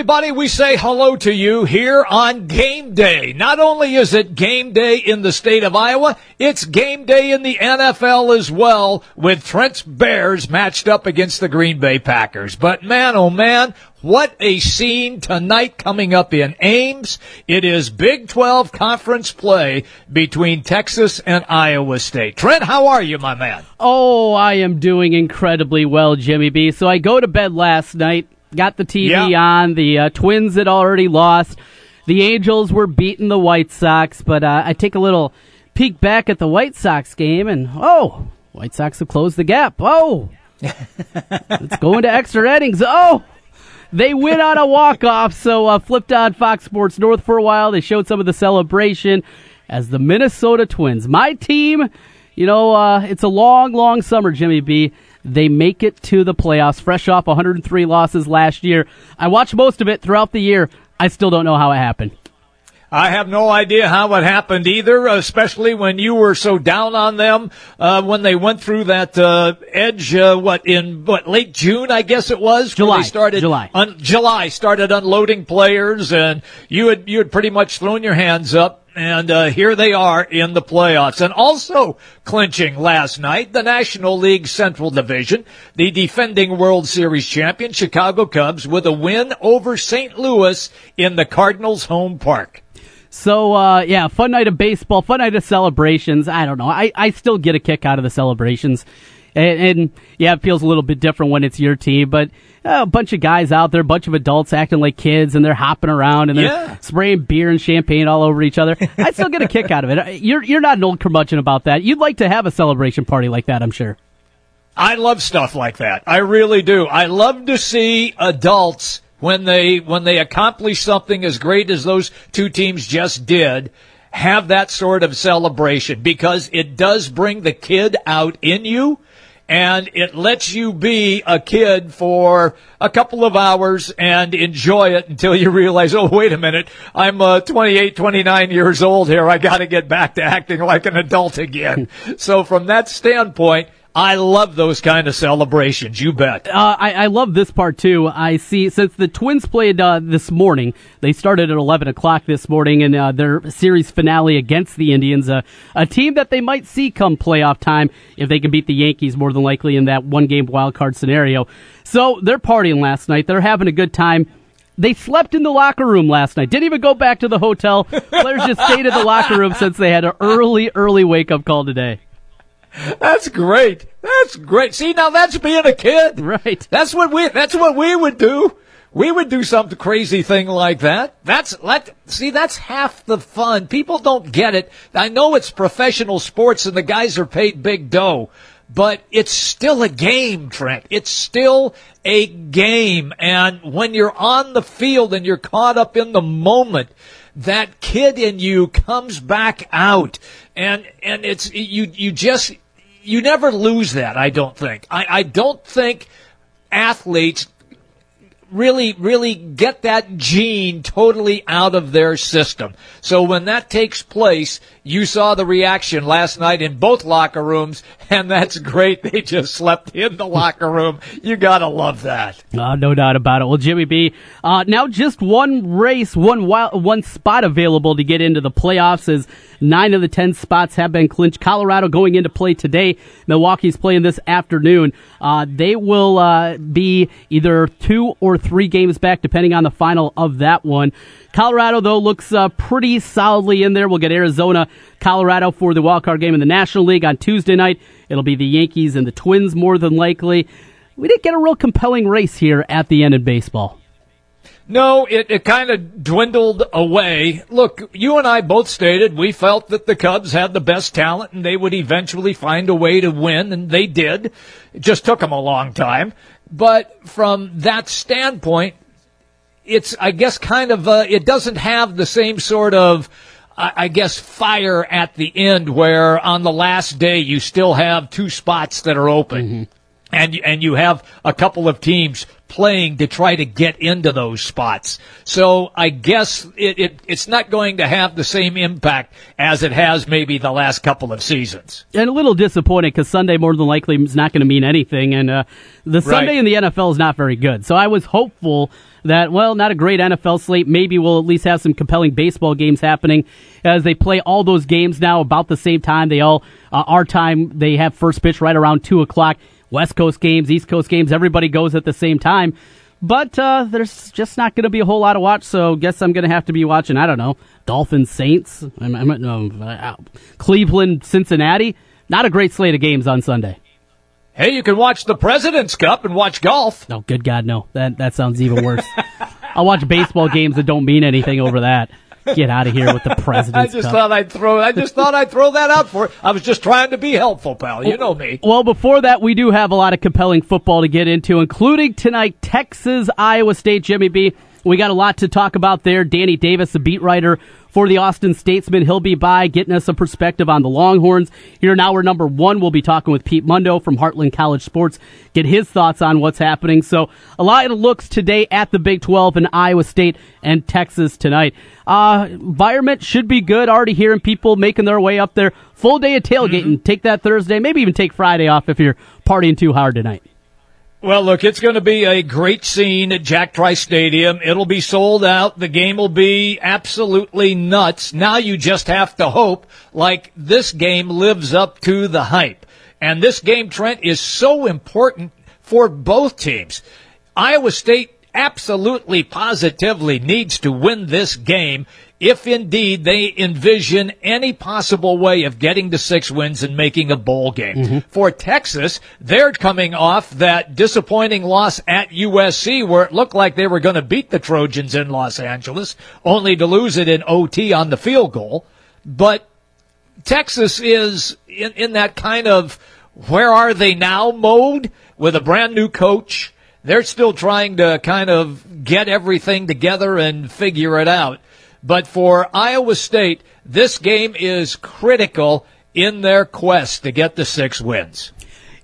everybody, we say hello to you here on game day. Not only is it game day in the state of Iowa, it's game day in the NFL as well with Trent's Bears matched up against the Green Bay Packers. But man, oh man, what a scene tonight coming up in Ames. It is Big 12 conference play between Texas and Iowa State. Trent, how are you, my man? Oh, I am doing incredibly well, Jimmy B. So I go to bed last night got the TV yeah. on. The uh, Twins had already lost. The Angels were beating the White Sox, but uh, I take a little peek back at the White Sox game, and oh, White Sox have closed the gap. Oh, it's going to extra innings. Oh, they win on a walk off. So uh, flipped on Fox Sports North for a while. They showed some of the celebration as the Minnesota Twins, my team. You know, uh, it's a long, long summer, Jimmy B. They make it to the playoffs, fresh off 103 losses last year. I watched most of it throughout the year. I still don't know how it happened. I have no idea how it happened either, especially when you were so down on them uh, when they went through that uh, edge. Uh, what in what late June, I guess it was. July. Started July. Un- July started unloading players, and you had you had pretty much thrown your hands up and uh, here they are in the playoffs. And also clinching last night, the National League Central Division, the defending World Series champion Chicago Cubs with a win over St. Louis in the Cardinals' home park. So uh, yeah, fun night of baseball, fun night of celebrations. I don't know. I, I still get a kick out of the celebrations. And, and, yeah, it feels a little bit different when it's your team, but uh, a bunch of guys out there, a bunch of adults acting like kids, and they're hopping around and they're yeah. spraying beer and champagne all over each other. I still get a kick out of it. You're you're not an old curmudgeon about that. You'd like to have a celebration party like that, I'm sure. I love stuff like that. I really do. I love to see adults when they when they accomplish something as great as those two teams just did have that sort of celebration because it does bring the kid out in you and it lets you be a kid for a couple of hours and enjoy it until you realize, oh, wait a minute, I'm uh, 28, 29 years old here. I got to get back to acting like an adult again. so from that standpoint, I love those kind of celebrations. You bet. Uh, I, I, love this part too. I see since the Twins played uh, this morning, they started at 11 o'clock this morning in uh, their series finale against the Indians, uh, a team that they might see come playoff time if they can beat the Yankees more than likely in that one game wild card scenario. So they're partying last night. They're having a good time. They slept in the locker room last night. Didn't even go back to the hotel. Players just stayed in the locker room since they had an early, early wake up call today. That's great. That's great. See, now that's being a kid. Right. That's what we, that's what we would do. We would do some crazy thing like that. That's, let, see, that's half the fun. People don't get it. I know it's professional sports and the guys are paid big dough, but it's still a game, Trent. It's still a game. And when you're on the field and you're caught up in the moment, that kid in you comes back out. And and it's you you just you never lose that i don't think. I i don't think athletes really, really get that gene totally out of their system. So when that takes place, you saw the reaction last night in both locker rooms, and that's great. They just slept in the locker room. You gotta love that. Uh, no doubt about it. Well, Jimmy B, uh, now just one race, one wild, one spot available to get into the playoffs is nine of the ten spots have been clinched. Colorado going into play today. Milwaukee's playing this afternoon. Uh, they will uh, be either two or three games back, depending on the final of that one. Colorado, though, looks uh, pretty solidly in there. We'll get Arizona, Colorado for the wild card game in the National League on Tuesday night. It'll be the Yankees and the Twins more than likely. We didn't get a real compelling race here at the end in baseball. No, it, it kind of dwindled away. Look, you and I both stated we felt that the Cubs had the best talent and they would eventually find a way to win, and they did. It just took them a long time. But from that standpoint, it's, I guess, kind of, uh, it doesn't have the same sort of, I guess, fire at the end where on the last day you still have two spots that are open. Mm-hmm. And, and you have a couple of teams playing to try to get into those spots. So I guess it, it, it's not going to have the same impact as it has maybe the last couple of seasons. And a little disappointed because Sunday more than likely is not going to mean anything, and uh, the Sunday right. in the NFL is not very good. So I was hopeful that, well, not a great NFL slate. Maybe we'll at least have some compelling baseball games happening as they play all those games now about the same time. They all, uh, our time, they have first pitch right around 2 o'clock. West Coast games, East Coast games, everybody goes at the same time. But uh, there's just not going to be a whole lot of watch, so guess I'm going to have to be watching, I don't know, Dolphins Saints, I'm, I'm, uh, Cleveland Cincinnati. Not a great slate of games on Sunday. Hey, you can watch the President's Cup and watch golf. No, good God, no. That that sounds even worse. I'll watch baseball games that don't mean anything over that. Get out of here with the President's I just Cup. thought I'd throw. I just thought I'd throw that out for. It. I was just trying to be helpful, pal. You know me. Well, before that, we do have a lot of compelling football to get into, including tonight Texas Iowa State. Jimmy B. We got a lot to talk about there. Danny Davis, the beat writer for the Austin Statesman. He'll be by getting us a perspective on the Longhorns. Here now, we're number one. We'll be talking with Pete Mundo from Heartland College Sports, get his thoughts on what's happening. So a lot of looks today at the Big 12 in Iowa State and Texas tonight. Uh, environment should be good. Already hearing people making their way up there. Full day of tailgating. Mm-hmm. Take that Thursday, maybe even take Friday off if you're partying too hard tonight. Well, look, it's going to be a great scene at Jack Trice Stadium. It'll be sold out. The game will be absolutely nuts. Now you just have to hope like this game lives up to the hype. And this game, Trent, is so important for both teams. Iowa State absolutely positively needs to win this game if indeed they envision any possible way of getting to six wins and making a bowl game. Mm-hmm. For Texas, they're coming off that disappointing loss at USC where it looked like they were going to beat the Trojans in Los Angeles, only to lose it in OT on the field goal. But Texas is in, in that kind of where are they now mode with a brand new coach. They're still trying to kind of get everything together and figure it out. But for Iowa State, this game is critical in their quest to get the six wins.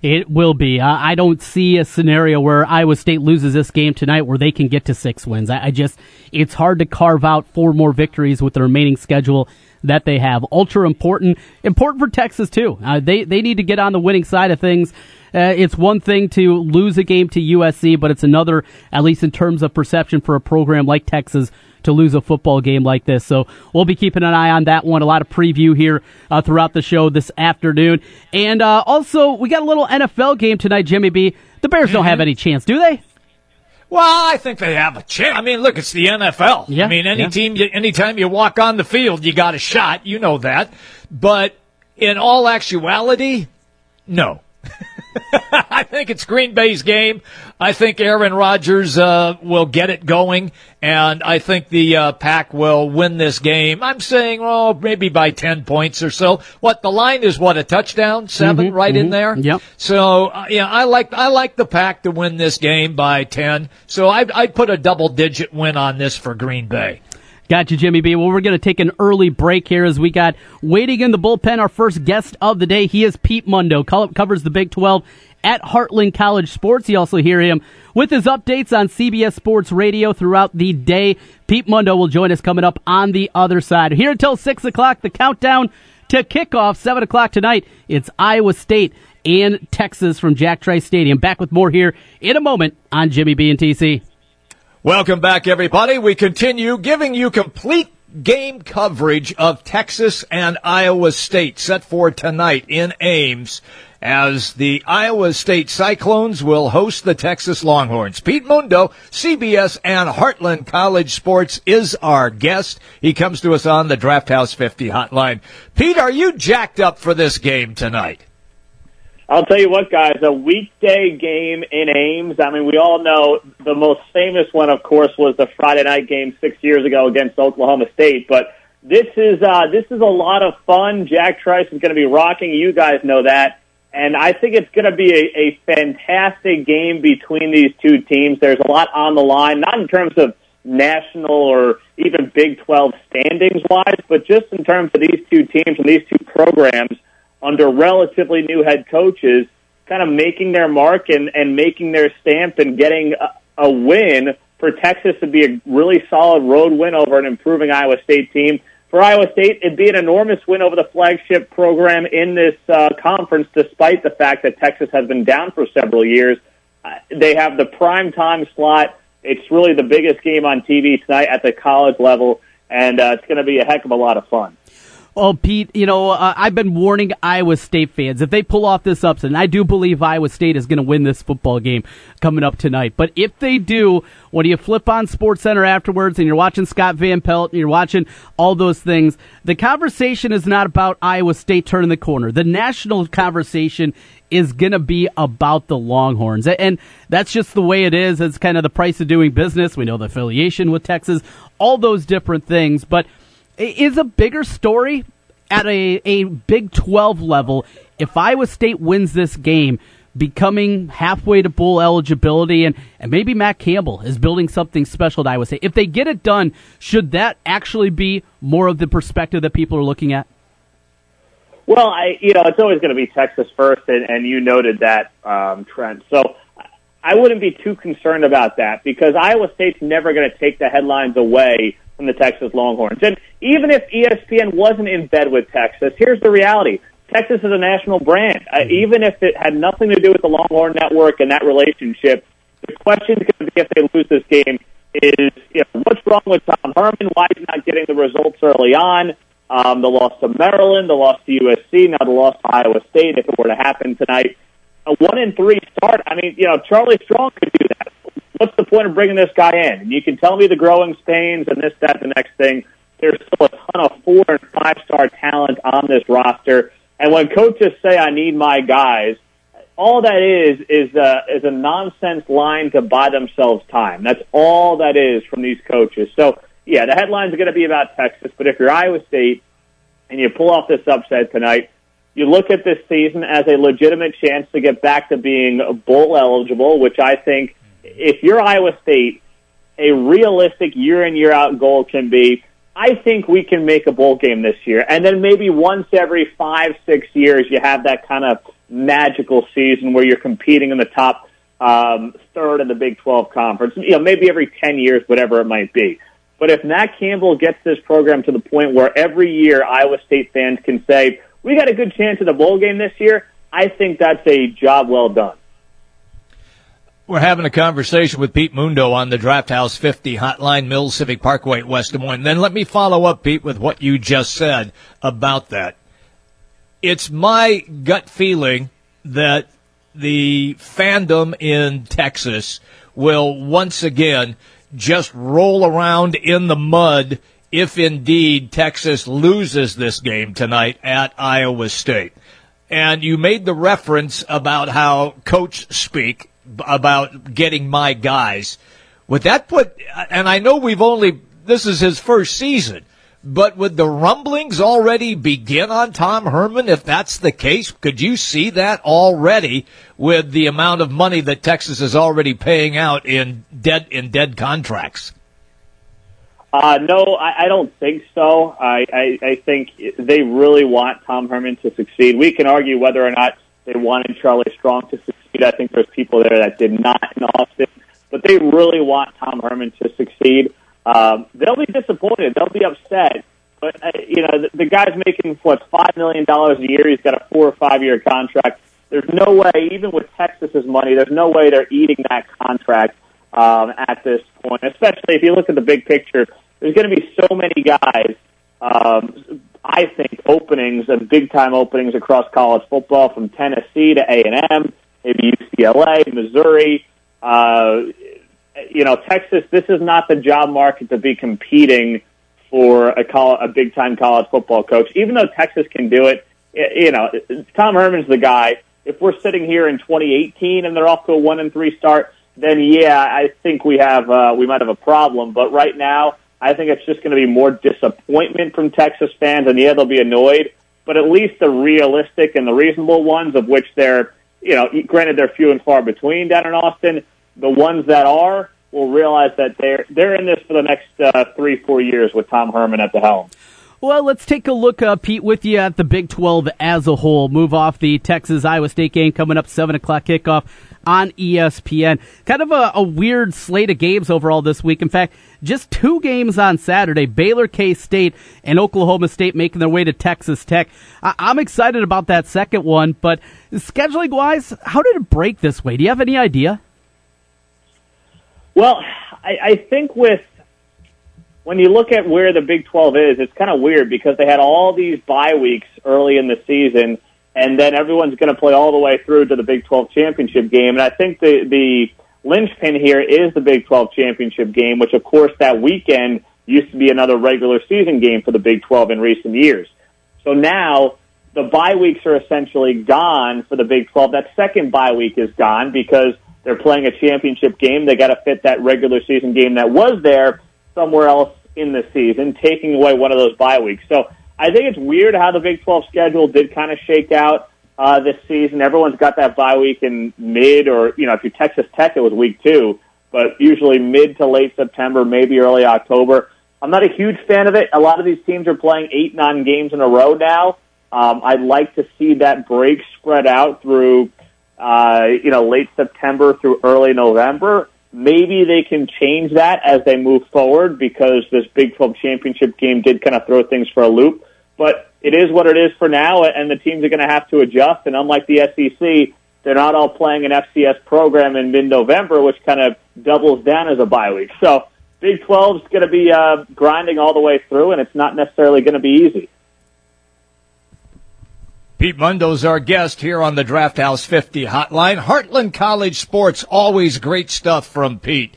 It will be. I don't see a scenario where Iowa State loses this game tonight where they can get to six wins. I just, it's hard to carve out four more victories with the remaining schedule that they have. Ultra important, important for Texas too. Uh, they they need to get on the winning side of things. Uh, it's one thing to lose a game to USC, but it's another, at least in terms of perception, for a program like Texas to lose a football game like this. So we'll be keeping an eye on that one. A lot of preview here uh, throughout the show this afternoon. And uh, also, we got a little NFL game tonight, Jimmy B. The Bears don't have mm-hmm. any chance, do they? Well, I think they have a chance. I mean, look, it's the NFL. Yeah, I mean, any yeah. team, anytime you walk on the field, you got a shot. You know that. But in all actuality, no. I think it's Green Bay's game. I think Aaron Rodgers uh, will get it going, and I think the uh, Pack will win this game. I'm saying, oh, maybe by ten points or so. What the line is? What a touchdown, 7 mm-hmm, right mm-hmm. in there. Yep. So uh, yeah, I like I like the Pack to win this game by ten. So I I put a double digit win on this for Green Bay. Gotcha, Jimmy B. Well, we're going to take an early break here as we got waiting in the bullpen our first guest of the day. He is Pete Mundo, covers the Big 12 at Heartland College Sports. You also hear him with his updates on CBS Sports Radio throughout the day. Pete Mundo will join us coming up on the other side. Here until 6 o'clock, the countdown to kickoff, 7 o'clock tonight. It's Iowa State and Texas from Jack Trice Stadium. Back with more here in a moment on Jimmy B and TC. Welcome back, everybody. We continue giving you complete game coverage of Texas and Iowa State set for tonight in Ames as the Iowa State Cyclones will host the Texas Longhorns. Pete Mundo, CBS and Heartland College Sports is our guest. He comes to us on the Draught House 50 hotline. Pete, are you jacked up for this game tonight? I'll tell you what, guys, a weekday game in Ames. I mean, we all know the most famous one, of course, was the Friday night game six years ago against Oklahoma State. But this is uh, this is a lot of fun. Jack Trice is going to be rocking. You guys know that, and I think it's going to be a, a fantastic game between these two teams. There's a lot on the line, not in terms of national or even Big 12 standings wise, but just in terms of these two teams and these two programs under relatively new head coaches, kind of making their mark and, and making their stamp and getting uh, a win for Texas would be a really solid road win over an improving Iowa State team. For Iowa State, it'd be an enormous win over the flagship program in this uh, conference, despite the fact that Texas has been down for several years. Uh, they have the prime time slot. It's really the biggest game on TV tonight at the college level, and uh, it's going to be a heck of a lot of fun. Well, Pete, you know, uh, I've been warning Iowa State fans if they pull off this upset, and I do believe Iowa State is going to win this football game coming up tonight. But if they do, when you flip on Sports Center afterwards and you're watching Scott Van Pelt and you're watching all those things, the conversation is not about Iowa State turning the corner. The national conversation is going to be about the Longhorns. And that's just the way it is. It's kind of the price of doing business. We know the affiliation with Texas, all those different things. But is a bigger story at a, a Big 12 level if Iowa State wins this game, becoming halfway to bowl eligibility, and, and maybe Matt Campbell is building something special at Iowa State. If they get it done, should that actually be more of the perspective that people are looking at? Well, I you know it's always going to be Texas first, and, and you noted that um, Trent. So I wouldn't be too concerned about that because Iowa State's never going to take the headlines away from the Texas Longhorns. And even if ESPN wasn't in bed with Texas, here's the reality. Texas is a national brand. Uh, mm-hmm. even if it had nothing to do with the Longhorn Network and that relationship, the question is going to be if they lose this game is, you know, what's wrong with Tom Herman? Why is he not getting the results early on? Um, the loss to Maryland, the loss to USC, now the loss to Iowa State, if it were to happen tonight. A one in three start. I mean, you know, Charlie Strong could do that what's the point of bringing this guy in? And you can tell me the growing pains and this, that, the next thing. There's still a ton of four and five star talent on this roster. And when coaches say, I need my guys, all that is is a, is a nonsense line to buy themselves time. That's all that is from these coaches. So, yeah, the headlines are going to be about Texas, but if you're Iowa State and you pull off this upset tonight, you look at this season as a legitimate chance to get back to being bowl eligible, which I think if you're Iowa State, a realistic year in year out goal can be, I think we can make a bowl game this year, and then maybe once every five six years you have that kind of magical season where you're competing in the top um, third of the Big 12 conference. You know, maybe every 10 years, whatever it might be. But if Matt Campbell gets this program to the point where every year Iowa State fans can say, we got a good chance at the bowl game this year, I think that's a job well done. We're having a conversation with Pete Mundo on the Draught House 50 Hotline Mills Civic Parkway at West Des Moines. Then let me follow up, Pete, with what you just said about that. It's my gut feeling that the fandom in Texas will once again just roll around in the mud if indeed Texas loses this game tonight at Iowa State. And you made the reference about how coach speak about getting my guys. Would that put, and I know we've only, this is his first season, but would the rumblings already begin on Tom Herman if that's the case? Could you see that already with the amount of money that Texas is already paying out in dead, in dead contracts? Uh, no, I, I don't think so. I, I, I think they really want Tom Herman to succeed. We can argue whether or not they wanted Charlie Strong to succeed. I think there's people there that did not in Austin, but they really want Tom Herman to succeed. Um, they'll be disappointed. They'll be upset. But uh, you know, the, the guy's making what five million dollars a year. He's got a four or five year contract. There's no way, even with Texas's money, there's no way they're eating that contract um, at this point. Especially if you look at the big picture, there's going to be so many guys um, I think, openings and big time openings across college football from Tennessee to A and M, maybe UCLA, Missouri. Uh, you know, Texas. This is not the job market to be competing for a, call, a big time college football coach. Even though Texas can do it, you know, Tom Herman's the guy. If we're sitting here in 2018 and they're off to a one and three start, then yeah, I think we have uh, we might have a problem. But right now, I think it's just going to be more disappointment from Texas fans, and yeah, they'll be annoyed, but at least the realistic and the reasonable ones, of which they're, you know, granted they're few and far between down in Austin, the ones that are will realize that they're they're in this for the next uh, three four years with Tom Herman at the helm. Well, let's take a look, uh, Pete, with you at the Big 12 as a whole. Move off the Texas Iowa State game coming up 7 o'clock kickoff on ESPN. Kind of a, a, weird slate of games overall this week. In fact, just two games on Saturday Baylor K State and Oklahoma State making their way to Texas Tech. I- I'm excited about that second one, but scheduling wise, how did it break this way? Do you have any idea? Well, I, I think with when you look at where the Big 12 is, it's kind of weird because they had all these bye weeks early in the season, and then everyone's going to play all the way through to the Big 12 championship game. And I think the the linchpin here is the Big 12 championship game, which of course that weekend used to be another regular season game for the Big 12 in recent years. So now the bye weeks are essentially gone for the Big 12. That second bye week is gone because they're playing a championship game. They got to fit that regular season game that was there somewhere else in the season, taking away one of those bye weeks. So I think it's weird how the Big 12 schedule did kind of shake out uh, this season. Everyone's got that bye week in mid or, you know, if you're Texas Tech, it was week two, but usually mid to late September, maybe early October. I'm not a huge fan of it. A lot of these teams are playing eight, nine games in a row now. Um, I'd like to see that break spread out through uh, you know, late September through early November. Maybe they can change that as they move forward because this Big 12 championship game did kind of throw things for a loop. But it is what it is for now, and the teams are going to have to adjust. And unlike the SEC, they're not all playing an FCS program in mid-November, which kind of doubles down as a bye week. So Big 12 is going to be uh, grinding all the way through, and it's not necessarily going to be easy. Pete Mundo's our guest here on the Draught House 50 hotline. Heartland College Sports, always great stuff from Pete.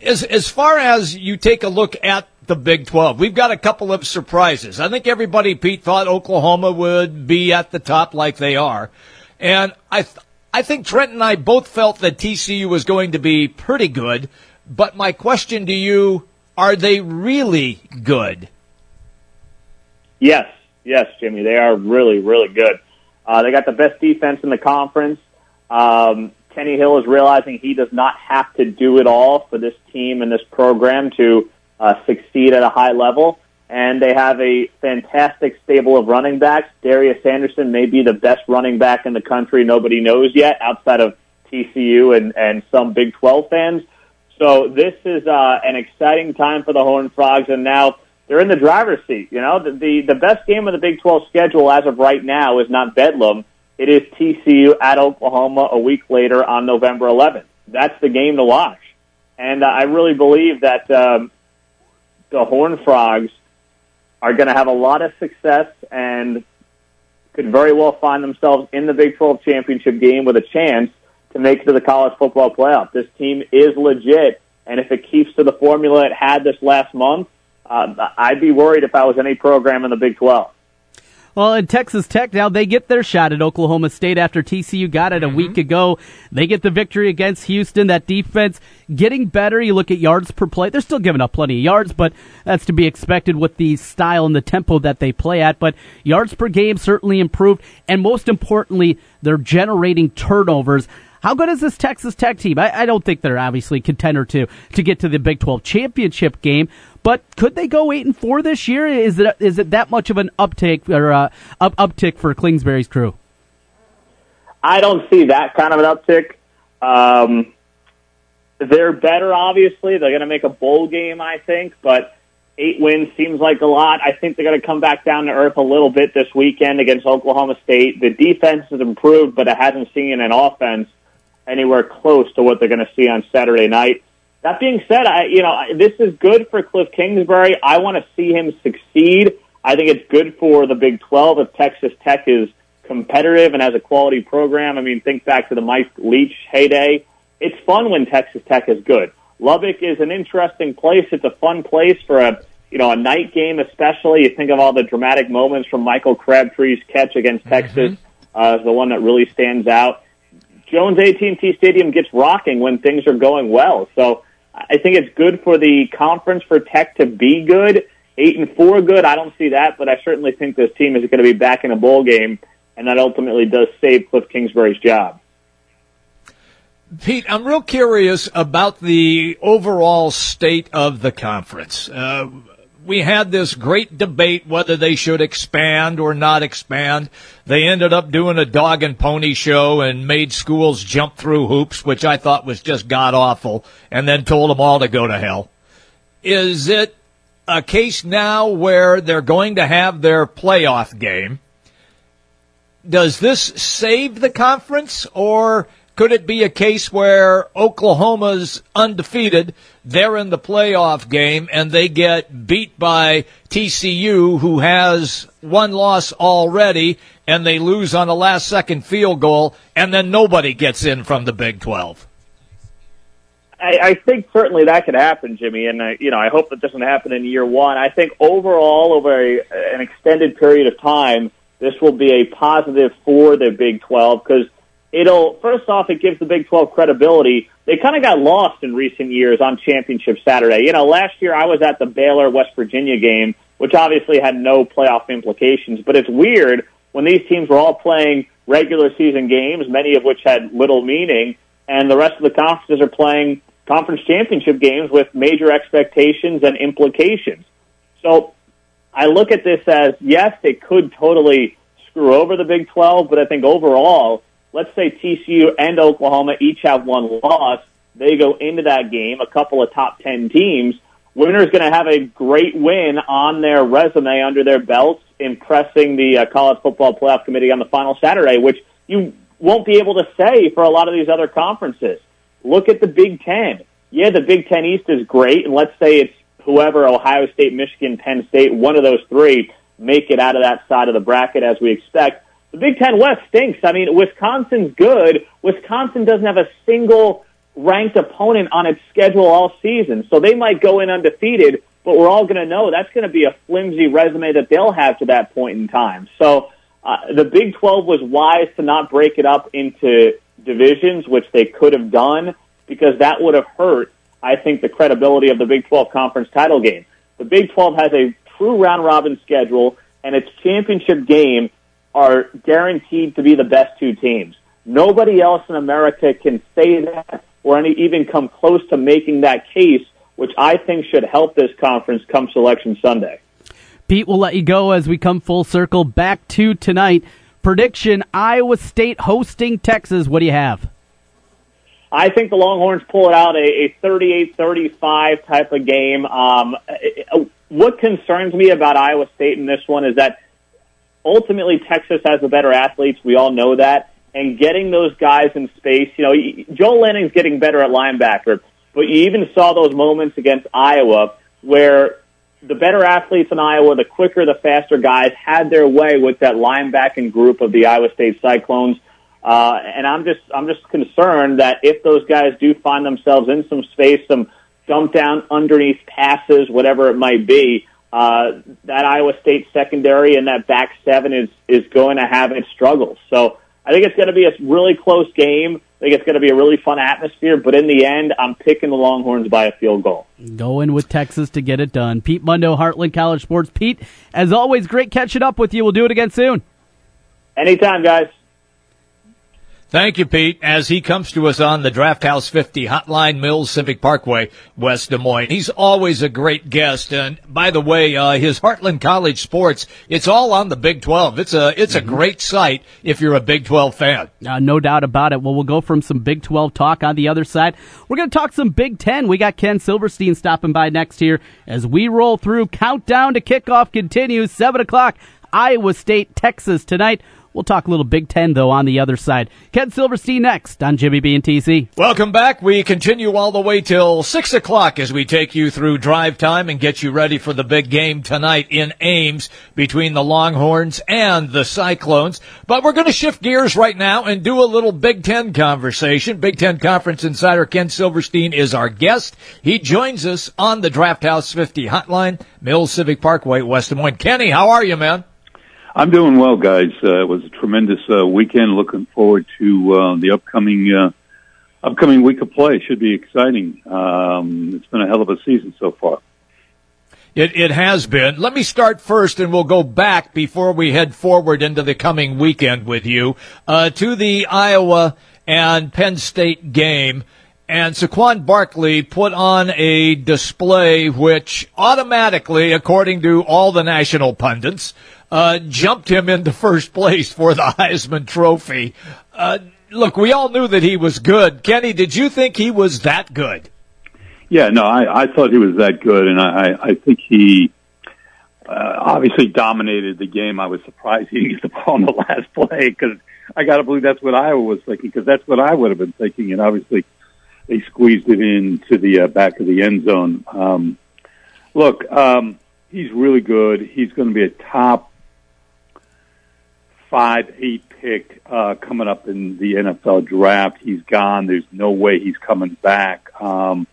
As, as far as you take a look at the Big 12, we've got a couple of surprises. I think everybody, Pete, thought Oklahoma would be at the top like they are. And I, th- I think Trent and I both felt that TCU was going to be pretty good. But my question to you, are they really good? Yes. Yes, Jimmy, they are really, really good. Uh, they got the best defense in the conference. Um, Kenny Hill is realizing he does not have to do it all for this team and this program to uh, succeed at a high level. And they have a fantastic stable of running backs. Darius Anderson may be the best running back in the country. Nobody knows yet outside of TCU and, and some Big 12 fans. So this is uh, an exciting time for the Horned Frogs. And now they're in the driver's seat. You know, the, the, the best game of the Big 12 schedule as of right now is not Bedlam. It is TCU at Oklahoma a week later on November 11th. That's the game to watch. And uh, I really believe that um, the Horned Frogs are going to have a lot of success and could very well find themselves in the Big 12 championship game with a chance to make it to the college football playoff. This team is legit, and if it keeps to the formula it had this last month, uh, I'd be worried if I was any program in the Big 12. Well, in Texas Tech now they get their shot at Oklahoma State after TCU got it a mm-hmm. week ago. They get the victory against Houston. That defense getting better. You look at yards per play; they're still giving up plenty of yards, but that's to be expected with the style and the tempo that they play at. But yards per game certainly improved, and most importantly, they're generating turnovers. How good is this Texas Tech team? I, I, don't think they're obviously contender to to get to the Big 12 championship game, but could they go eight and four this year? Is it is it that much of an uptake or uh, up, uptick for Kingsbury's crew? I don't see that kind of an uptick. Um, they're better, obviously. They're going to make a bowl game, I think, but eight wins seems like a lot. I think they're going to come back down to earth a little bit this weekend against Oklahoma State. The defense has improved, but it hasn't seen an offense anywhere close to what they're going to see on Saturday night. That being said, I you know this is good for Cliff Kingsbury. I want to see him succeed. I think it's good for the Big 12 if Texas Tech is competitive and has a quality program. I mean, think back to the Mike Leach heyday. It's fun when Texas Tech is good. Lubbock is an interesting place. It's a fun place for a you know a night game, especially. You think of all the dramatic moments from Michael Crabtree's catch against mm-hmm. Texas uh, is the one that really stands out. Jones AT&T Stadium gets rocking when things are going well. So I think it's good for the conference for Tech to be good. Eight and four good. I don't see that, but I certainly think this team is going to be back in a bowl game, and that ultimately does save Cliff Kingsbury's job. Pete, I'm real curious about the overall state of the conference. Uh, we had this great debate whether they should expand or not expand. They ended up doing a dog and pony show and made schools jump through hoops, which I thought was just god awful, and then told them all to go to hell. Is it a case now where they're going to have their playoff game? Does this save the conference or could it be a case where Oklahoma's undefeated, they're in the playoff game, and they get beat by TCU, who has one loss already, and they lose on a last second field goal, and then nobody gets in from the Big 12? I, I think certainly that could happen, Jimmy, and I, you know I hope that doesn't happen in year one. I think overall, over a, an extended period of time, this will be a positive for the Big 12 because it'll first off it gives the Big 12 credibility. They kind of got lost in recent years on championship Saturday. You know, last year I was at the Baylor West Virginia game, which obviously had no playoff implications, but it's weird when these teams were all playing regular season games, many of which had little meaning, and the rest of the conferences are playing conference championship games with major expectations and implications. So I look at this as yes, it could totally screw over the Big 12, but I think overall let's say TCU and Oklahoma each have one loss. They go into that game, a couple of top 10 teams. Winner's going to have a great win on their resume under their belts, impressing the uh, College Football Playoff Committee on the final Saturday, which you won't be able to say for a lot of these other conferences. Look at the Big Ten. Yeah, the Big Ten East is great, and let's say it's whoever, Ohio State, Michigan, Penn State, one of those three, make it out of that side of the bracket as we expect. The Big Ten West stinks. I mean, Wisconsin's good. Wisconsin doesn't have a single ranked opponent on its schedule all season, so they might go in undefeated. But we're all going to know that's going to be a flimsy resume that they'll have to that point in time. So uh, the Big 12 was wise to not break it up into divisions, which they could have done, because that would have hurt, I think, the credibility of the Big 12 conference title game. The Big 12 has a true round robin schedule, and its championship game are guaranteed to be the best two teams. Nobody else in America can say that or any, even come close to making that case, which I think should help this conference come Selection Sunday. Pete, we'll let you go as we come full circle back to tonight. Prediction Iowa State hosting Texas. What do you have? I think the Longhorns pull it out a, a 38-35 type of game. Um, what concerns me about Iowa State in this one is that ultimately Texas has the better athletes. We all know that. And getting those guys in space, you know, Joel Lanning's getting better at linebacker, but you even saw those moments against Iowa where the better athletes in Iowa, the quicker, the faster guys had their way with that linebacking group of the Iowa State Cyclones. Uh, and I'm just, I'm just concerned that if those guys do find themselves in some space, some dump down underneath passes, whatever it might be, uh, that Iowa State secondary and that back seven is is going to have its struggles. So I think it's going to be a really close game. I think it's going to be a really fun atmosphere, but in the end, I'm picking the Longhorns by a field goal. Going with Texas to get it done. Pete Mundo, Heartland College Sports. Pete, as always, great catching up with you. We'll do it again soon. Anytime, guys. Thank you, Pete. As he comes to us on the Draught House 50 Hotline Mills Civic Parkway, West Des Moines. He's always a great guest. And by the way, uh, his Heartland College Sports, it's all on the Big 12. It's a, it's a mm-hmm. great site if you're a Big 12 fan. Uh, no doubt about it. Well, we'll go from some Big 12 talk on the other side. We're going to talk some Big 10. We got Ken Silverstein stopping by next here as we roll through. Countdown to kickoff continues. 7 o'clock. Iowa State, Texas tonight. We'll talk a little Big Ten, though, on the other side. Ken Silverstein next on Jimmy B and TC. Welcome back. We continue all the way till 6 o'clock as we take you through drive time and get you ready for the big game tonight in Ames between the Longhorns and the Cyclones. But we're going to shift gears right now and do a little Big Ten conversation. Big Ten Conference Insider Ken Silverstein is our guest. He joins us on the Draught House 50 hotline, Mills Civic Parkway, West Des Moines. Kenny, how are you, man? I'm doing well, guys. Uh, it was a tremendous uh, weekend. Looking forward to uh, the upcoming uh, upcoming week of play. Should be exciting. Um, it's been a hell of a season so far. It, it has been. Let me start first, and we'll go back before we head forward into the coming weekend with you uh, to the Iowa and Penn State game. And Saquon Barkley put on a display which automatically, according to all the national pundits, uh, jumped him into first place for the Heisman Trophy. Uh, look, we all knew that he was good. Kenny, did you think he was that good? Yeah, no, I, I thought he was that good, and I, I think he uh, obviously dominated the game. I was surprised he didn't get the ball on the last play because I got to believe that's what Iowa was thinking because that's what I would have been thinking, and obviously they squeezed it into the uh, back of the end zone. Um, look, um, he's really good. He's going to be a top five, eight pick uh, coming up in the NFL draft. He's gone. There's no way he's coming back. Um,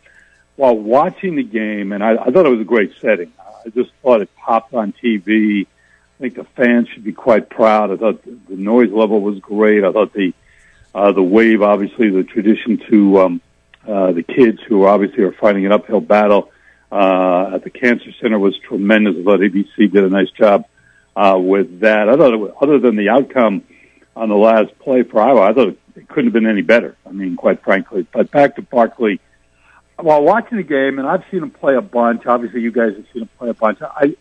while watching the game, and I, I thought it was a great setting. I just thought it popped on TV. I think the fans should be quite proud. I thought the noise level was great. I thought the uh, the wave, obviously, the tradition to um, uh, the kids who obviously are fighting an uphill battle uh, at the cancer center was tremendous. I thought ABC did a nice job uh, with that. I thought, other than the outcome on the last play for Iowa, I thought it couldn't have been any better. I mean, quite frankly. But back to Barkley, while watching the game, and I've seen him play a bunch. Obviously, you guys have seen him play a bunch. I,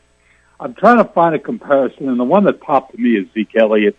I'm trying to find a comparison, and the one that popped to me is Zeke Elliott.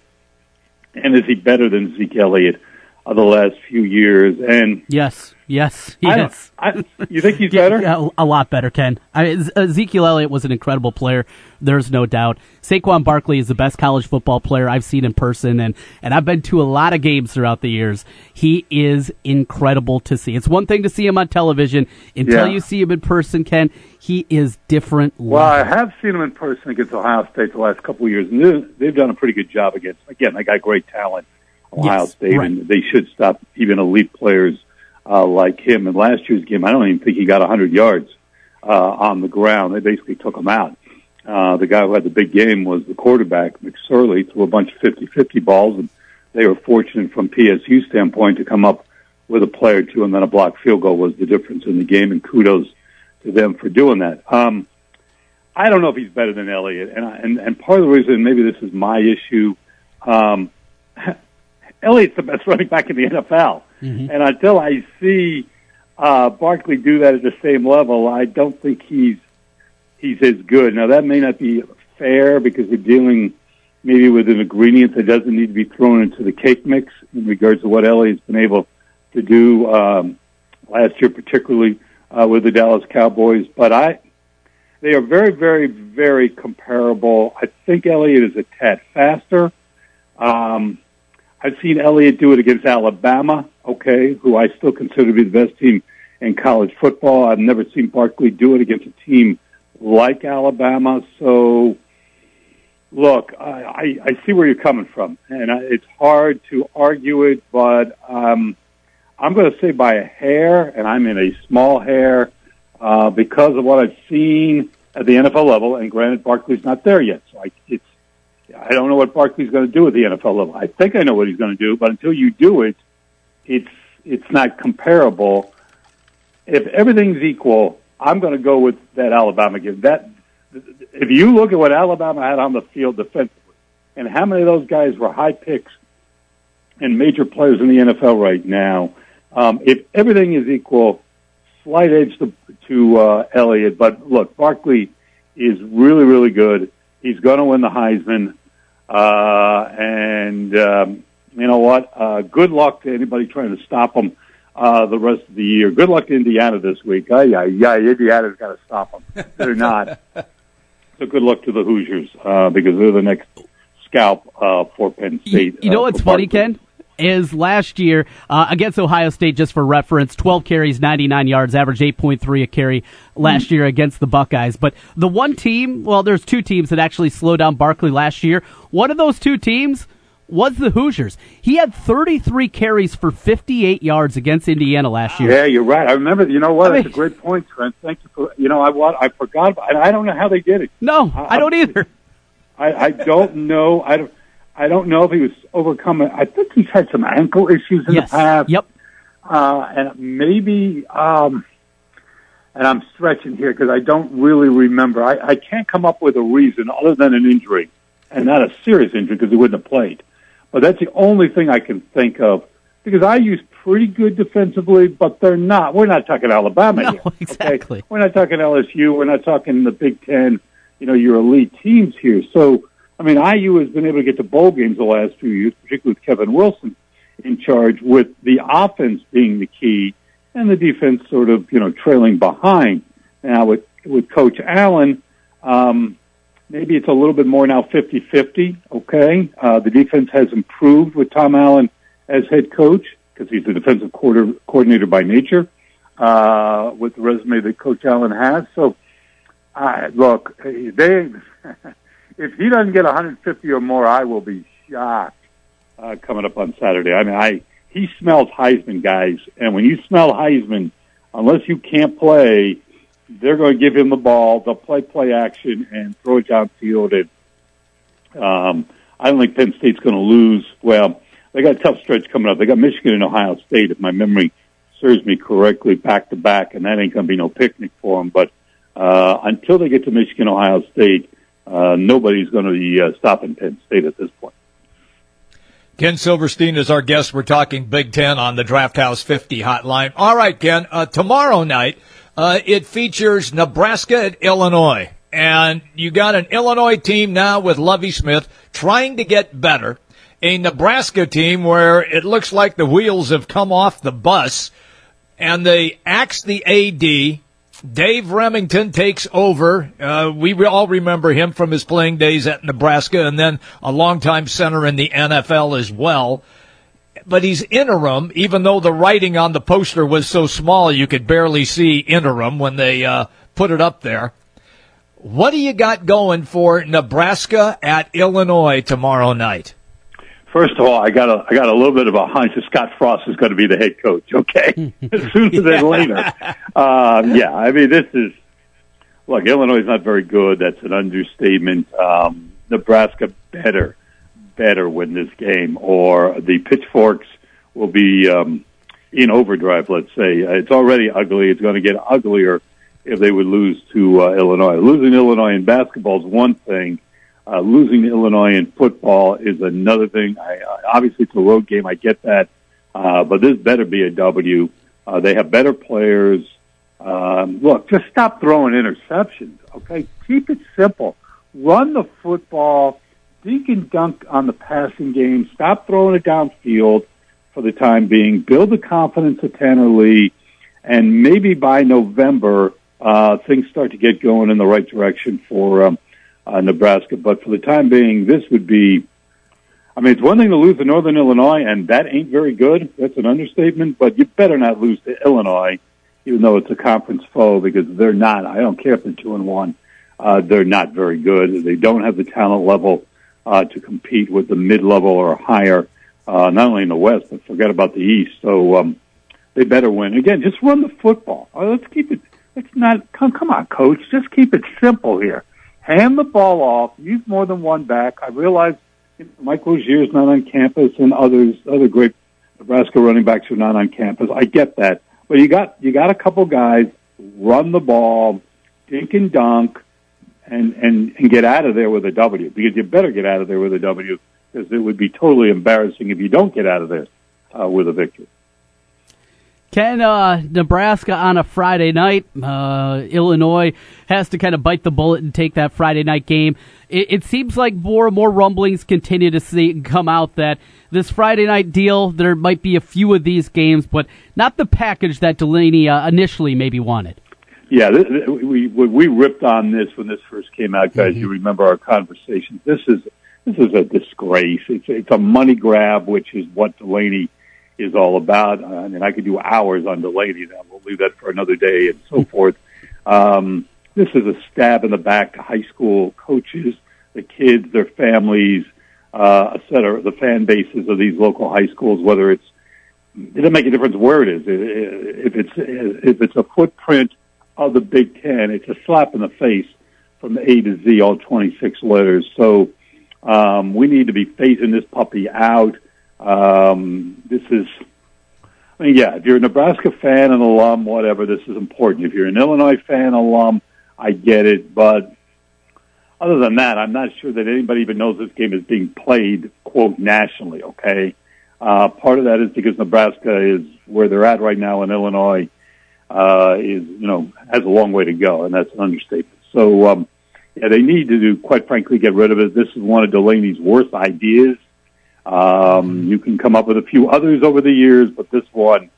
And is he better than Zeke Elliott of the last few years? And yes, Yes, he I. I, you think he's better? Yeah, a lot better, Ken. I, Ezekiel Elliott was an incredible player. There's no doubt. Saquon Barkley is the best college football player I've seen in person, and, and I've been to a lot of games throughout the years. He is incredible to see. It's one thing to see him on television. Until Yeah. you see him in person, Ken, he is different. Well, I have seen him in person against Ohio State the last couple of years, and they've, they've done a pretty good job against. Again, they got great talent, Ohio Yes, State, right. and they should stop even elite players uh, like him. In last year's game, I don't even think he got 100 yards uh, on the ground. They basically took him out. Uh, the guy who had the big game was the quarterback, McSorley, threw a bunch of 50-50 balls, and they were fortunate from PSU standpoint to come up with a play or two, and then a blocked field goal was the difference in the game, and kudos to them for doing that. Um, I don't know if he's better than Elliott, and I, and and part of the reason maybe this is my issue. Um, Elliott's the best running back in the NFL, and until I see uh, Barkley do that at the same level, I don't think he's he's as good. Now that may not be fair because we're dealing maybe with an ingredient that doesn't need to be thrown into the cake mix in regards to what Elliott's been able to do um, last year, particularly uh, with the Dallas Cowboys. But I, they are very, very, very comparable. I think Elliott is a tad faster. Um, I've seen Elliott do it against Alabama, okay, who I still consider to be the best team in college football. I've never seen Barkley do it against a team like Alabama. So, look, I, I, I see where you're coming from, and I, it's hard to argue it, but um, I'm going to say by a hair, and I'm in a small hair uh, because of what I've seen at the NFL level. And granted, Barkley's not there yet, so I, it's I don't know what Barkley's going to do at the NFL level. I think I know what he's going to do, but until you do it, it's it's not comparable. If everything's equal, I'm going to go with that Alabama game. That if you look at what Alabama had on the field defensively, and how many of those guys were high picks and major players in the NFL right now, um, if everything is equal, slight edge to, to uh, Elliott. But look, Barkley is really, really good. He's going to win the Heisman. Uh, and, um, you know what? Uh, good luck to anybody trying to stop them uh, the rest of the year. Good luck to Indiana this week. Uh, yeah, yeah, Indiana's got to stop them. They're not. so good luck to the Hoosiers, uh, because they're the next scalp, uh, for Penn State. you know uh, what's funny, Ken? Is last year uh, against Ohio State, just for reference, 12 carries, 99 yards, average 8.3 a carry last year against the Buckeyes. But the one team, well, there's two teams that actually slowed down Barkley last year. One of those two teams was the Hoosiers. He had 33 carries for 58 yards against Indiana last year. Yeah, you're right. I remember. You know what? I That's mean- a great point, Trent. Thank you for. You know, I I forgot. About, I don't know how they did it. No, I don't either. I, I don't know. I don't. I don't know if he was overcoming. I think he's had some ankle issues in Yes. the past. Yep. Uh, and maybe. Um, and I'm stretching here because I don't really remember. I, I can't come up with a reason other than an injury, and not a serious injury because he wouldn't have played. But that's the only thing I can think of because IU's pretty good defensively, but they're not. We're not talking Alabama no, here. Exactly. Okay? We're not talking LSU. We're not talking the Big Ten. You know, your elite teams here. So, I mean, IU has been able to get to bowl games the last few years, particularly with Kevin Wilson in charge, with the offense being the key and the defense sort of, you know, trailing behind. Now with, with Coach Allen, um, maybe it's a little bit more now 50-50. Okay. Uh, the defense has improved with Tom Allen as head coach because he's the defensive quarter, coordinator by nature, uh, with the resume that Coach Allen has. So, uh, look, they, if he doesn't get 150 or more, I will be shocked, uh, coming up on Saturday. I mean, I, he smells Heisman guys. And when you smell Heisman, unless you can't play, they're going to give him the ball. They'll play play action and throw it downfield. And um, I don't think Penn State's going to lose. Well, they got a tough stretch coming up. They got Michigan and Ohio State, if my memory serves me correctly, back to back, and that ain't going to be no picnic for them. But uh, until they get to Michigan, Ohio State, uh, nobody's going to be uh, stopping Penn State at this point. Ken Silverstein is our guest. We're talking Big Ten on the Draught House 50 hotline. All right, Ken. Uh, tomorrow night, uh, it features Nebraska at Illinois. And you got an Illinois team now with Lovie Smith trying to get better. A Nebraska team where it looks like the wheels have come off the bus and they axed the AD Dave Rimington takes over. Uh, we all remember him from his playing days at Nebraska and then a longtime center in the NFL as well. But he's interim, even though the writing on the poster was so small you could barely see interim when they uh, put it up there. What do you got going for Nebraska at Illinois tomorrow night? First of all, I got a I got a little bit of a hunch that Scott Frost is going to be the head coach. Okay, sooner than later. Um, yeah, I mean this is look. Illinois is not very good. That's an understatement. Um, Nebraska better better win this game, or the pitchforks will be um, in overdrive. Let's say it's already ugly. It's going to get uglier if they would lose to uh, Illinois. Losing Illinois in basketball is one thing uh, losing Illinois in football is another thing. I, I, obviously, it's a road game. I get that. Uh, but this better be a W. Uh, they have better players. Um, look, just stop throwing interceptions, okay? Keep it simple. Run the football. Dink and dunk on the passing game. Stop throwing it downfield for the time being. Build the confidence of Tanner Lee. And maybe by November, uh, things start to get going in the right direction for, um, uh, Nebraska. But for the time being, this would be, I mean, it's one thing to lose to Northern Illinois, and that ain't very good. That's an understatement, but you better not lose to Illinois, even though it's a conference foe, because they're not, I don't care if they're two and one, uh, they're not very good. They don't have the talent level, uh, to compete with the mid-level or higher, uh, not only in the West, but forget about the East. So, um, they better win. Again, just run the football. Uh, let's keep it, let's not, come, come on, coach, just keep it simple here hand the ball off, use more than one back. I realize Mike Rozier is not on campus and others, other great Nebraska running backs are not on campus. I get that. But you got, you got a couple guys, run the ball, dink and dunk, and, and, and get out of there with a W because you better get out of there with a W because it would be totally embarrassing if you don't get out of there uh, with a victory. Can uh, Nebraska on a Friday night? Uh, Illinois has to kind of bite the bullet and take that Friday night game. It, it, seems like more and more rumblings continue to see come out that this Friday night deal, there might be a few of these games, but not the package that Delaney uh, initially maybe wanted. Yeah, this, we we ripped on this when this first came out, guys. Mm-hmm. You remember our conversations. This is this is a disgrace. It's it's a money grab, which is what Delaney is all about. Uh, I mean, I could do hours on Delaney. We'll leave that for another day and so forth. Um, this is a stab in the back to high school coaches, the kids, their families, uh, et cetera, the fan bases of these local high schools, whether it's, it doesn't make a difference where it is. If it's, if it's a footprint of the Big Ten, it's a slap in the face from A to Z, all 26 letters. So, um, we need to be phasing this puppy out. Um, this is, I mean, yeah, if you're a Nebraska fan, an alum, whatever, this is important. If you're an Illinois fan, alum, I get it. But other than that, I'm not sure that anybody even knows this game is being played, quote, nationally, okay? Uh, part of that is because Nebraska is where they're at right now, and Illinois uh, is you know has a long way to go, and that's an understatement. So um, yeah, they need to do, quite frankly, get rid of it. This is one of Delaney's worst ideas. Um, you can come up with a few others over the years, but this one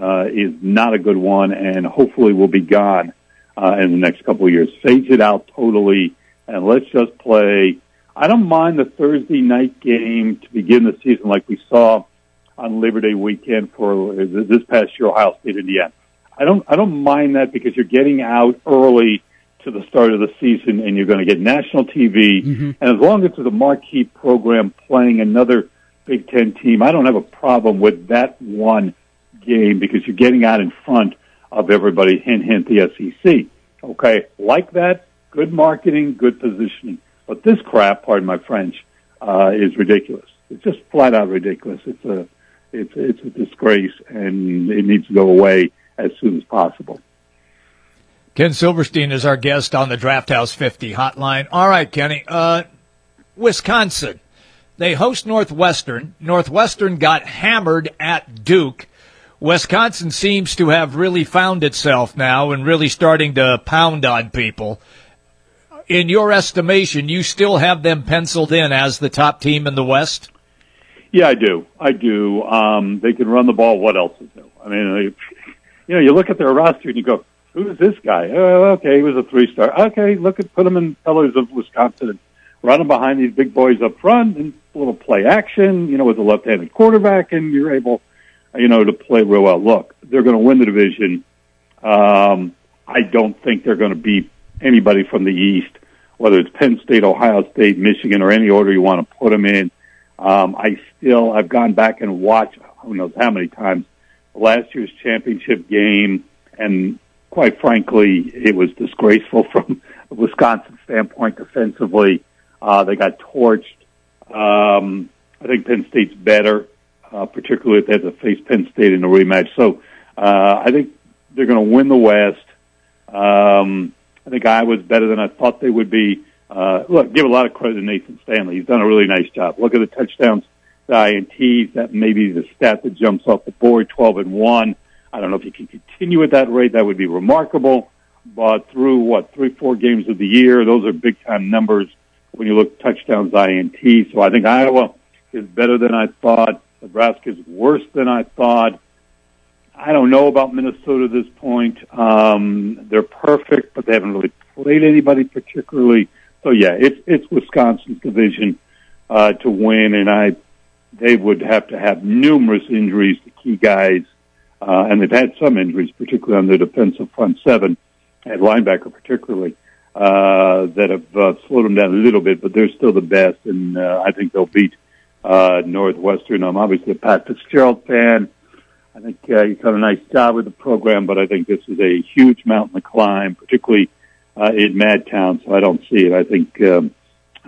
uh, is not a good one, and hopefully will be gone uh, in the next couple of years. Phase it out totally, and let's just play. I don't mind the Thursday night game to begin the season, like we saw on Labor Day weekend for this past year, Ohio State, Indiana. I don't, I don't mind that because you're getting out early to the start of the season and you're going to get national TV. Mm-hmm. And as long as it's a marquee program playing another Big Ten team, I don't have a problem with that one game because you're getting out in front of everybody, hint, hint, the SEC. Okay, like that, good marketing, good positioning. But this crap, pardon my French, uh, is ridiculous. It's just flat out ridiculous. It's a, it's, it's a disgrace and it needs to go away as soon as possible. Ken Silverstein is our guest on the Draught House 50 hotline. All right, Kenny. Uh, Wisconsin. They host Northwestern. Northwestern got hammered at Duke. Wisconsin seems to have really found itself now and really starting to pound on people. In your estimation, you still have them penciled in as the top team in the West? Yeah, I do. I do. Um, they can run the ball. What else is new? I mean, you know, you look at their roster and you go, who's this guy? Oh, okay, he was a three star. Okay, look at put him in colors of Wisconsin and run him behind these big boys up front and a little play action, you know, with a left-handed quarterback, and you're able, you know, to play real well. Look, they're going to win the division. Um, I don't think they're going to beat anybody from the East, whether it's Penn State, Ohio State, Michigan, or any order you want to put them in. Um, I still, I've gone back and watched who knows how many times last year's championship game, and quite frankly, it was disgraceful from a Wisconsin standpoint defensively. Uh, they got torched. Um, I think Penn State's better, uh, particularly if they have to face Penn State in a rematch. So uh, I think they're going to win the West. Um, I think Iowa's better than I thought they would be. Uh, look, give a lot of credit to Nathan Stanley. He's done a really nice job. Look at the touchdowns, the INTs. That may be the stat that jumps off the board, 12 and 1. I don't know if he can continue at that rate. That would be remarkable. But through what, three, four games of the year, those are big time numbers when you look touchdowns, INT. So I think Iowa is better than I thought. Nebraska is worse than I thought. I don't know about Minnesota at this point. Um, they're perfect, but they haven't really played anybody particularly. So yeah, it's it's Wisconsin's division uh, to win, and I they would have to have numerous injuries to key guys, uh, and they've had some injuries, particularly on their defensive front seven, at linebacker particularly uh, that have uh, slowed them down a little bit, but they're still the best, and uh, I think they'll beat uh, Northwestern. I'm obviously a Pat Fitzgerald fan. I think uh, he's done a nice job with the program, but I think this is a huge mountain to climb, particularly uh, in Madtown. So I don't see it. I think um,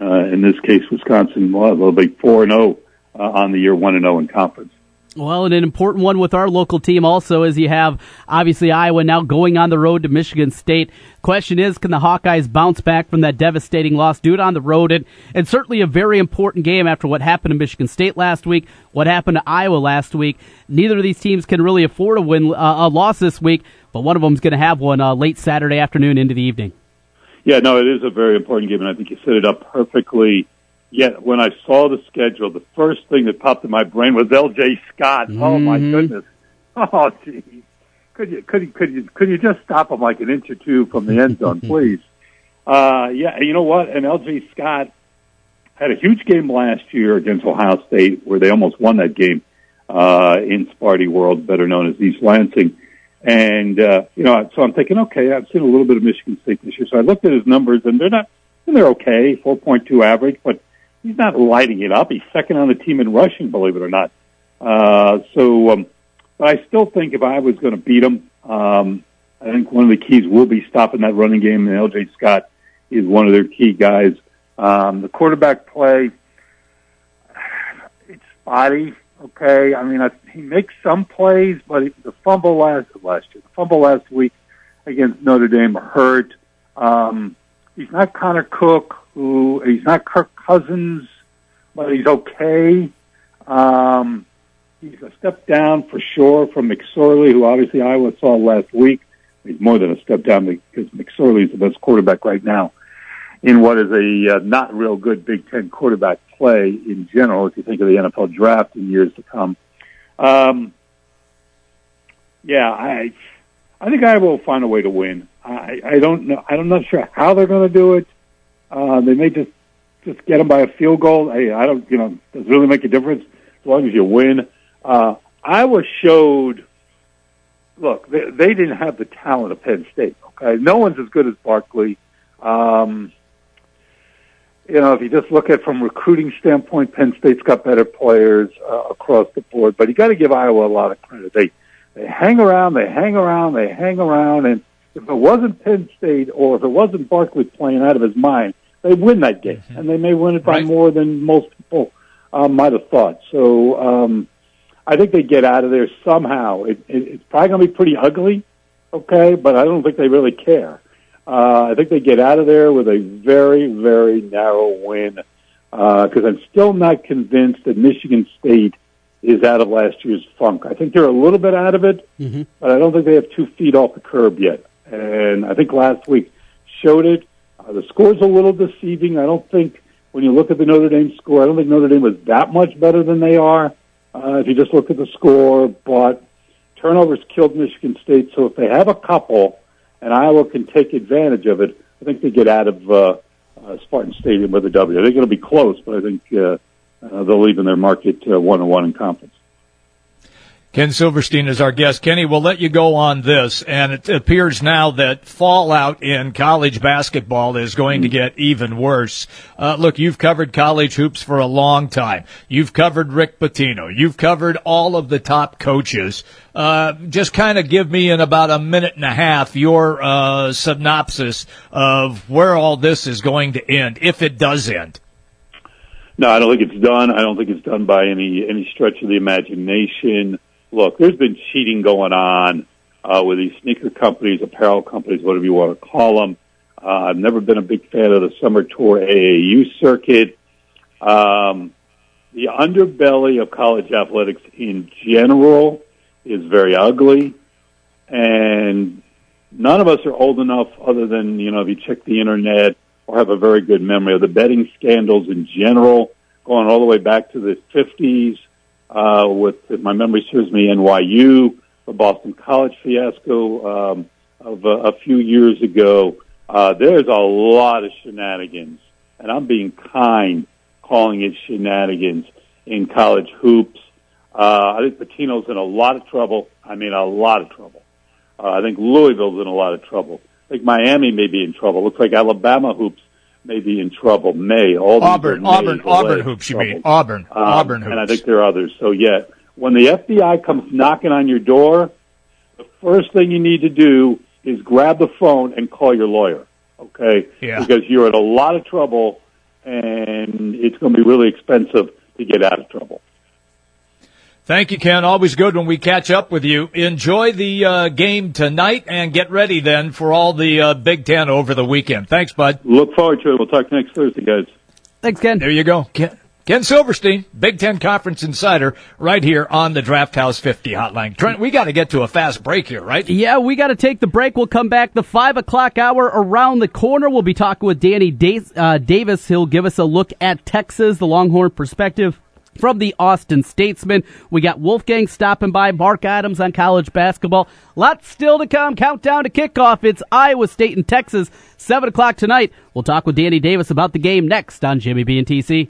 uh, in this case, Wisconsin will big four and zero oh, uh, on the year, one and zero oh in conference. Well, and an important one with our local team also is you have obviously Iowa now going on the road to Michigan State. Question is, can the Hawkeyes bounce back from that devastating loss? Do it on the road, and, and certainly a very important game after what happened to Michigan State last week, what happened to Iowa last week. Neither of these teams can really afford a win, uh, a loss this week, but one of them is going to have one uh, late Saturday afternoon into the evening. Yeah, no, it is a very important game, and I think you set it up perfectly Yet when I saw the schedule, the first thing that popped in my brain was L.J. Scott. Mm-hmm. Oh my mm-hmm. goodness! Oh geez, could you could you could you could you just stop him like an inch or two from the end zone, please? Uh, yeah, you know what? And L.J. Scott had a huge game last year against Ohio State, where they almost won that game uh, in Sparty World, better known as East Lansing. And uh, you know, so I'm thinking, okay, I've seen a little bit of Michigan State this year, so I looked at his numbers, and they're not, and they're okay, 4.2 average, but he's not lighting it up. He's second on the team in rushing, believe it or not. Uh, so, um, but I still think if I was going to beat him, um, I think one of the keys will be stopping that running game, and LJ Scott is one of their key guys. Um, the quarterback play, it's spotty. Okay, I mean, I, he makes some plays, but the fumble last last year, the fumble last week against Notre Dame hurt. Um, he's not Connor Cook, who he's not Kirk Cousins, but he's okay. Um, he's a step down for sure from McSorley, who obviously Iowa saw last week. He's more than a step down because McSorley is the best quarterback right now in what is a uh, not real good Big Ten quarterback play in general. If you think of the NFL draft in years to come, um, yeah, I I think Iowa will find a way to win. I, I don't know. I'm not sure how they're going to do it. Uh, they may just just get them by a field goal. Hey, I don't, you know, does it really make a difference as long as you win. Uh, Iowa showed. Look, they, they didn't have the talent of Penn State. Okay, no one's as good as Barkley. Um, you know, if you just look at from recruiting standpoint, Penn State's got better players uh, across the board. But you got to give Iowa a lot of credit. They they hang around, they hang around, they hang around, and if it wasn't Penn State or if it wasn't Barkley playing out of his mind, they win that game, mm-hmm. and they may win it by right. more than most people uh, might have thought. So um, I think they get out of there somehow. It, it, it's probably going to be pretty ugly, okay, but I don't think they really care. Uh, I think they get out of there with a very, very narrow win because uh, I'm still not convinced that Michigan State is out of last year's funk. I think they're a little bit out of it, mm-hmm. but I don't think they have two feet off the curb yet. And I think last week showed it. Uh, the score's a little deceiving. I don't think when you look at the Notre Dame score, I don't think Notre Dame was that much better than they are. Uh, if you just look at the score, but turnovers killed Michigan State. So if they have a couple, and Iowa can take advantage of it, I think they get out of uh, uh, Spartan Stadium with a W. I think it'll be close, but I think uh, uh, they'll leave in their market uh, one and one in conference. Ken Silverstein is our guest. Kenny, we'll let you go on this, and it appears now that fallout in college basketball is going to get even worse. Uh, look, you've covered college hoops for a long time. You've covered Rick Pitino. You've covered all of the top coaches. Uh, just kind of give me in about a minute and a half your uh, synopsis of where all this is going to end, if it does end. No, I don't think it's done. I don't think it's done by any any stretch of the imagination look, there's been cheating going on uh, with these sneaker companies, apparel companies, whatever you want to call them. Uh, I've never been a big fan of the summer tour AAU circuit. Um, the underbelly of college athletics in general is very ugly, and none of us are old enough, other than you know, if you check the internet or have a very good memory of the betting scandals in general, going all the way back to the 50s uh, with, if my memory serves me, NYU, the Boston College fiasco um, of uh, a few years ago. Uh, there's a lot of shenanigans, and I'm being kind calling it shenanigans in college hoops. Uh, I think Pitino's in a lot of trouble. I mean, a lot of trouble. Uh, I think Louisville's in a lot of trouble. I think Miami may be in trouble. Looks like Alabama hoops may be in trouble. May all Auburn, Auburn, Auburn hoops. You mean Auburn, um, Auburn hoops, and I think there are others. So yeah, when the FBI comes knocking on your door, the first thing you need to do is grab the phone and call your lawyer. Okay, yeah. because you're in a lot of trouble, and it's going to be really expensive to get out of trouble. Thank you, Ken. Always good when we catch up with you. Enjoy the uh, game tonight and get ready then for all the uh, Big Ten over the weekend. Thanks, bud. Look forward to it. We'll talk next Thursday, guys. Thanks, Ken. There you go. Ken, Ken Silverstein, Big Ten Conference Insider, right here on the Draught House 50 hotline. Trent, we got to get to a fast break here, right? Yeah, we got to take the break. We'll come back the 5 o'clock hour around the corner. We'll be talking with Danny uh, Davis. He'll give us a look at Texas, the Longhorn perspective from the Austin Statesman. We got Wolfgang stopping by, Mark Adams on college basketball. Lots still to come. Countdown to kickoff. It's Iowa State and Texas, 7 o'clock tonight. We'll talk with Danny Davis about the game next on Jimmy B and TC.